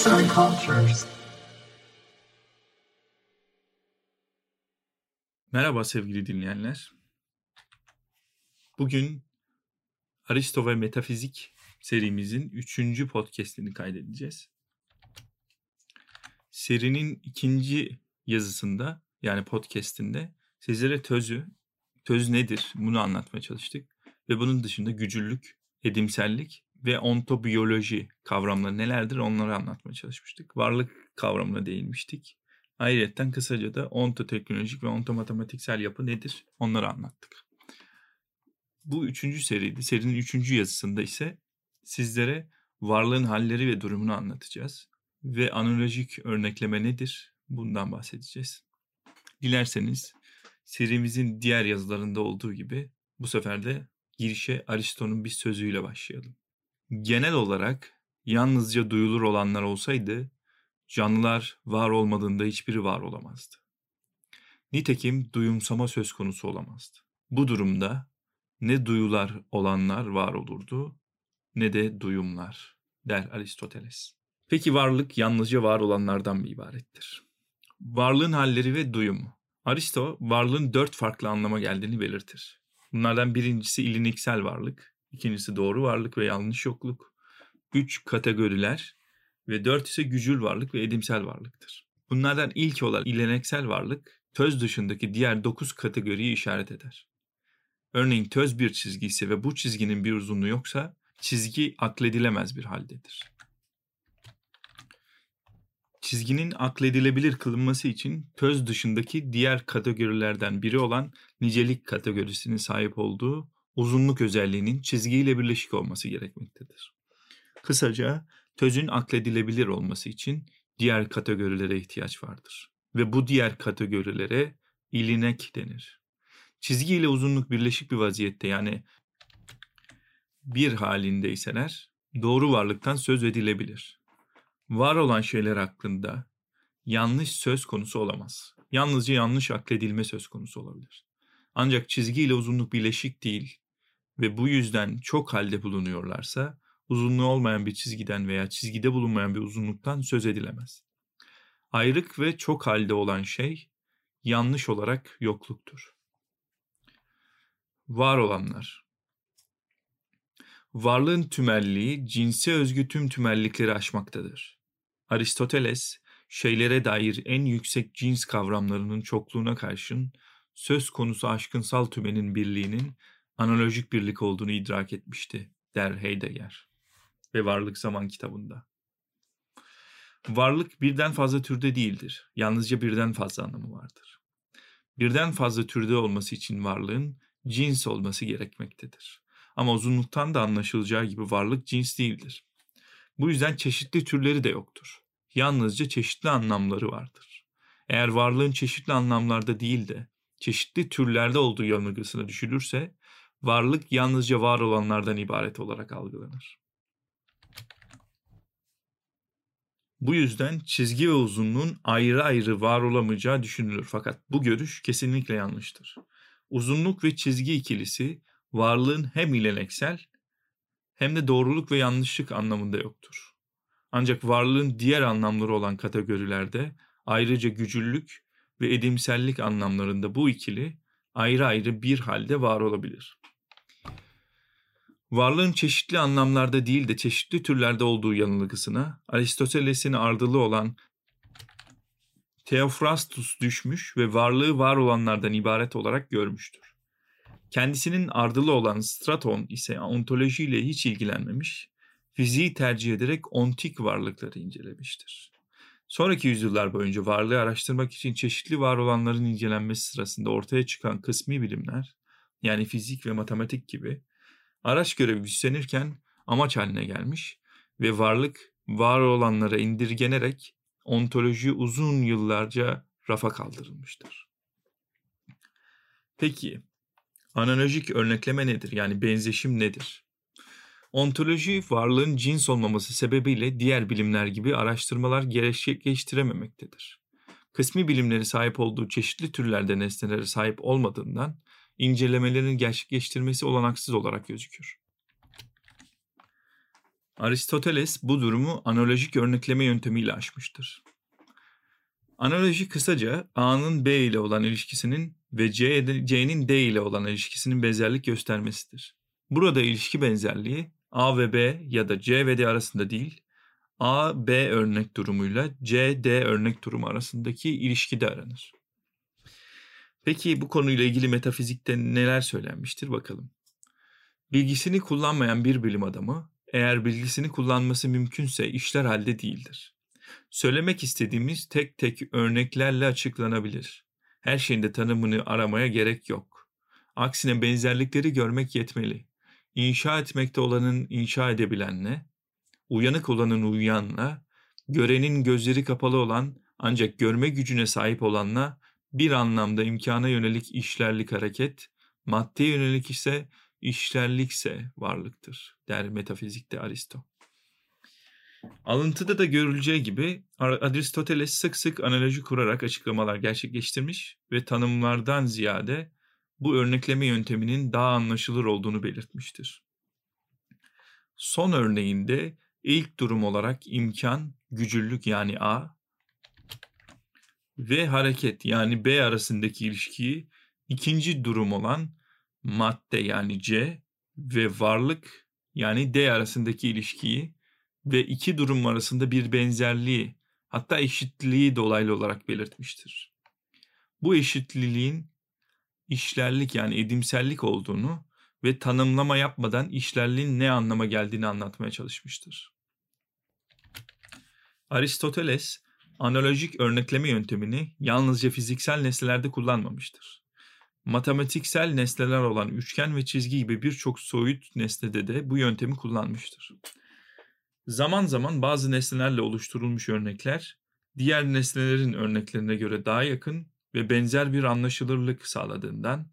Arts and Cultures. Merhaba sevgili dinleyenler. Bugün Aristo ve Metafizik serimizin üçüncü podcastini kaydedeceğiz. Serinin ikinci yazısında yani podcastinde sizlere tözü, töz nedir bunu anlatmaya çalıştık. Ve bunun dışında gücüllük, edimsellik ve ontobiyoloji kavramları nelerdir onları anlatmaya çalışmıştık. Varlık kavramına değinmiştik. Ayrıca kısaca da ontoteknolojik ve ontomatematiksel yapı nedir onları anlattık. Bu üçüncü seriydi. Serinin üçüncü yazısında ise sizlere varlığın halleri ve durumunu anlatacağız. Ve analojik örnekleme nedir bundan bahsedeceğiz. Dilerseniz serimizin diğer yazılarında olduğu gibi bu sefer de girişe Aristo'nun bir sözüyle başlayalım. Genel olarak yalnızca duyulur olanlar olsaydı canlılar var olmadığında hiçbiri var olamazdı. Nitekim duyumsama söz konusu olamazdı. Bu durumda ne duyular olanlar var olurdu ne de duyumlar der Aristoteles. Peki varlık yalnızca var olanlardan bir ibarettir. Varlığın halleri ve duyum. Aristo varlığın dört farklı anlama geldiğini belirtir. Bunlardan birincisi iliniksel varlık, ikincisi doğru varlık ve yanlış yokluk, üç kategoriler ve dört ise gücül varlık ve edimsel varlıktır. Bunlardan ilk olan ileneksel varlık, töz dışındaki diğer dokuz kategoriyi işaret eder. Örneğin töz bir çizgi ise ve bu çizginin bir uzunluğu yoksa, çizgi akledilemez bir haldedir. Çizginin akledilebilir kılınması için töz dışındaki diğer kategorilerden biri olan nicelik kategorisinin sahip olduğu uzunluk özelliğinin çizgiyle birleşik olması gerekmektedir. Kısaca tözün akledilebilir olması için diğer kategorilere ihtiyaç vardır. Ve bu diğer kategorilere ilinek denir. Çizgi ile uzunluk birleşik bir vaziyette yani bir halindeyseler doğru varlıktan söz edilebilir. Var olan şeyler hakkında yanlış söz konusu olamaz. Yalnızca yanlış akledilme söz konusu olabilir. Ancak çizgi ile uzunluk birleşik değil ve bu yüzden çok halde bulunuyorlarsa uzunluğu olmayan bir çizgiden veya çizgide bulunmayan bir uzunluktan söz edilemez. Ayrık ve çok halde olan şey yanlış olarak yokluktur. Var olanlar Varlığın tümelliği cinse özgü tüm tümellikleri aşmaktadır. Aristoteles, şeylere dair en yüksek cins kavramlarının çokluğuna karşın söz konusu aşkınsal tümenin birliğinin analojik birlik olduğunu idrak etmişti, der Heidegger ve Varlık Zaman kitabında. Varlık birden fazla türde değildir. Yalnızca birden fazla anlamı vardır. Birden fazla türde olması için varlığın cins olması gerekmektedir. Ama uzunluktan da anlaşılacağı gibi varlık cins değildir. Bu yüzden çeşitli türleri de yoktur. Yalnızca çeşitli anlamları vardır. Eğer varlığın çeşitli anlamlarda değil de çeşitli türlerde olduğu yanılgısına düşülürse varlık yalnızca var olanlardan ibaret olarak algılanır. Bu yüzden çizgi ve uzunluğun ayrı ayrı var olamayacağı düşünülür fakat bu görüş kesinlikle yanlıştır. Uzunluk ve çizgi ikilisi varlığın hem ileleksel hem de doğruluk ve yanlışlık anlamında yoktur. Ancak varlığın diğer anlamları olan kategorilerde ayrıca gücüllük ve edimsellik anlamlarında bu ikili ayrı ayrı bir halde var olabilir. Varlığın çeşitli anlamlarda değil de çeşitli türlerde olduğu yanılgısına Aristoteles'in ardılı olan Theophrastus düşmüş ve varlığı var olanlardan ibaret olarak görmüştür. Kendisinin ardılı olan Straton ise ontolojiyle hiç ilgilenmemiş, fiziği tercih ederek ontik varlıkları incelemiştir. Sonraki yüzyıllar boyunca varlığı araştırmak için çeşitli var olanların incelenmesi sırasında ortaya çıkan kısmi bilimler, yani fizik ve matematik gibi, araç görevi üstlenirken amaç haline gelmiş ve varlık var olanlara indirgenerek ontoloji uzun yıllarca rafa kaldırılmıştır. Peki, analojik örnekleme nedir? Yani benzeşim nedir? Ontoloji varlığın cins olmaması sebebiyle diğer bilimler gibi araştırmalar gerçekleştirememektedir. Kısmi bilimleri sahip olduğu çeşitli türlerde nesnelere sahip olmadığından incelemelerin gerçekleştirmesi olanaksız olarak gözükür. Aristoteles bu durumu analojik örnekleme yöntemiyle aşmıştır. Analoji kısaca A'nın B ile olan ilişkisinin ve C'nin D ile olan ilişkisinin benzerlik göstermesidir. Burada ilişki benzerliği A ve B ya da C ve D arasında değil, A, B örnek durumuyla C, D örnek durumu arasındaki ilişkide aranır. Peki bu konuyla ilgili metafizikte neler söylenmiştir bakalım. Bilgisini kullanmayan bir bilim adamı eğer bilgisini kullanması mümkünse işler halde değildir. Söylemek istediğimiz tek tek örneklerle açıklanabilir. Her şeyin de tanımını aramaya gerek yok. Aksine benzerlikleri görmek yetmeli. İnşa etmekte olanın inşa edebilenle, uyanık olanın uyuyanla, görenin gözleri kapalı olan ancak görme gücüne sahip olanla bir anlamda imkana yönelik işlerlik hareket, madde yönelik ise işlerlikse varlıktır der metafizikte Aristo. Alıntıda da görüleceği gibi Aristoteles sık sık analoji kurarak açıklamalar gerçekleştirmiş ve tanımlardan ziyade bu örnekleme yönteminin daha anlaşılır olduğunu belirtmiştir. Son örneğinde ilk durum olarak imkan, gücüllük yani A ve hareket yani B arasındaki ilişkiyi ikinci durum olan madde yani C ve varlık yani D arasındaki ilişkiyi ve iki durum arasında bir benzerliği hatta eşitliği dolaylı olarak belirtmiştir. Bu eşitliliğin işlerlik yani edimsellik olduğunu ve tanımlama yapmadan işlerliğin ne anlama geldiğini anlatmaya çalışmıştır. Aristoteles analojik örnekleme yöntemini yalnızca fiziksel nesnelerde kullanmamıştır. Matematiksel nesneler olan üçgen ve çizgi gibi birçok soyut nesnede de bu yöntemi kullanmıştır. Zaman zaman bazı nesnelerle oluşturulmuş örnekler diğer nesnelerin örneklerine göre daha yakın ve benzer bir anlaşılırlık sağladığından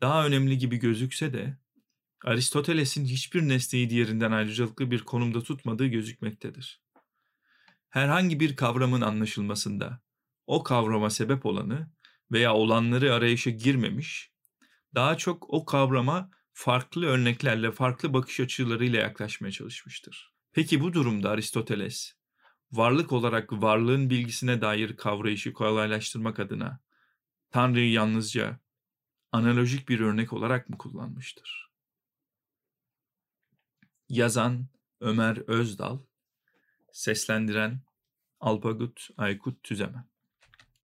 daha önemli gibi gözükse de Aristoteles'in hiçbir nesneyi diğerinden ayrıcalıklı bir konumda tutmadığı gözükmektedir. Herhangi bir kavramın anlaşılmasında o kavrama sebep olanı veya olanları arayışa girmemiş, daha çok o kavrama farklı örneklerle, farklı bakış açılarıyla yaklaşmaya çalışmıştır. Peki bu durumda Aristoteles, varlık olarak varlığın bilgisine dair kavrayışı kolaylaştırmak adına Tanrı'yı yalnızca analojik bir örnek olarak mı kullanmıştır? Yazan Ömer Özdal, seslendiren Alpagut Aykut Tüzemen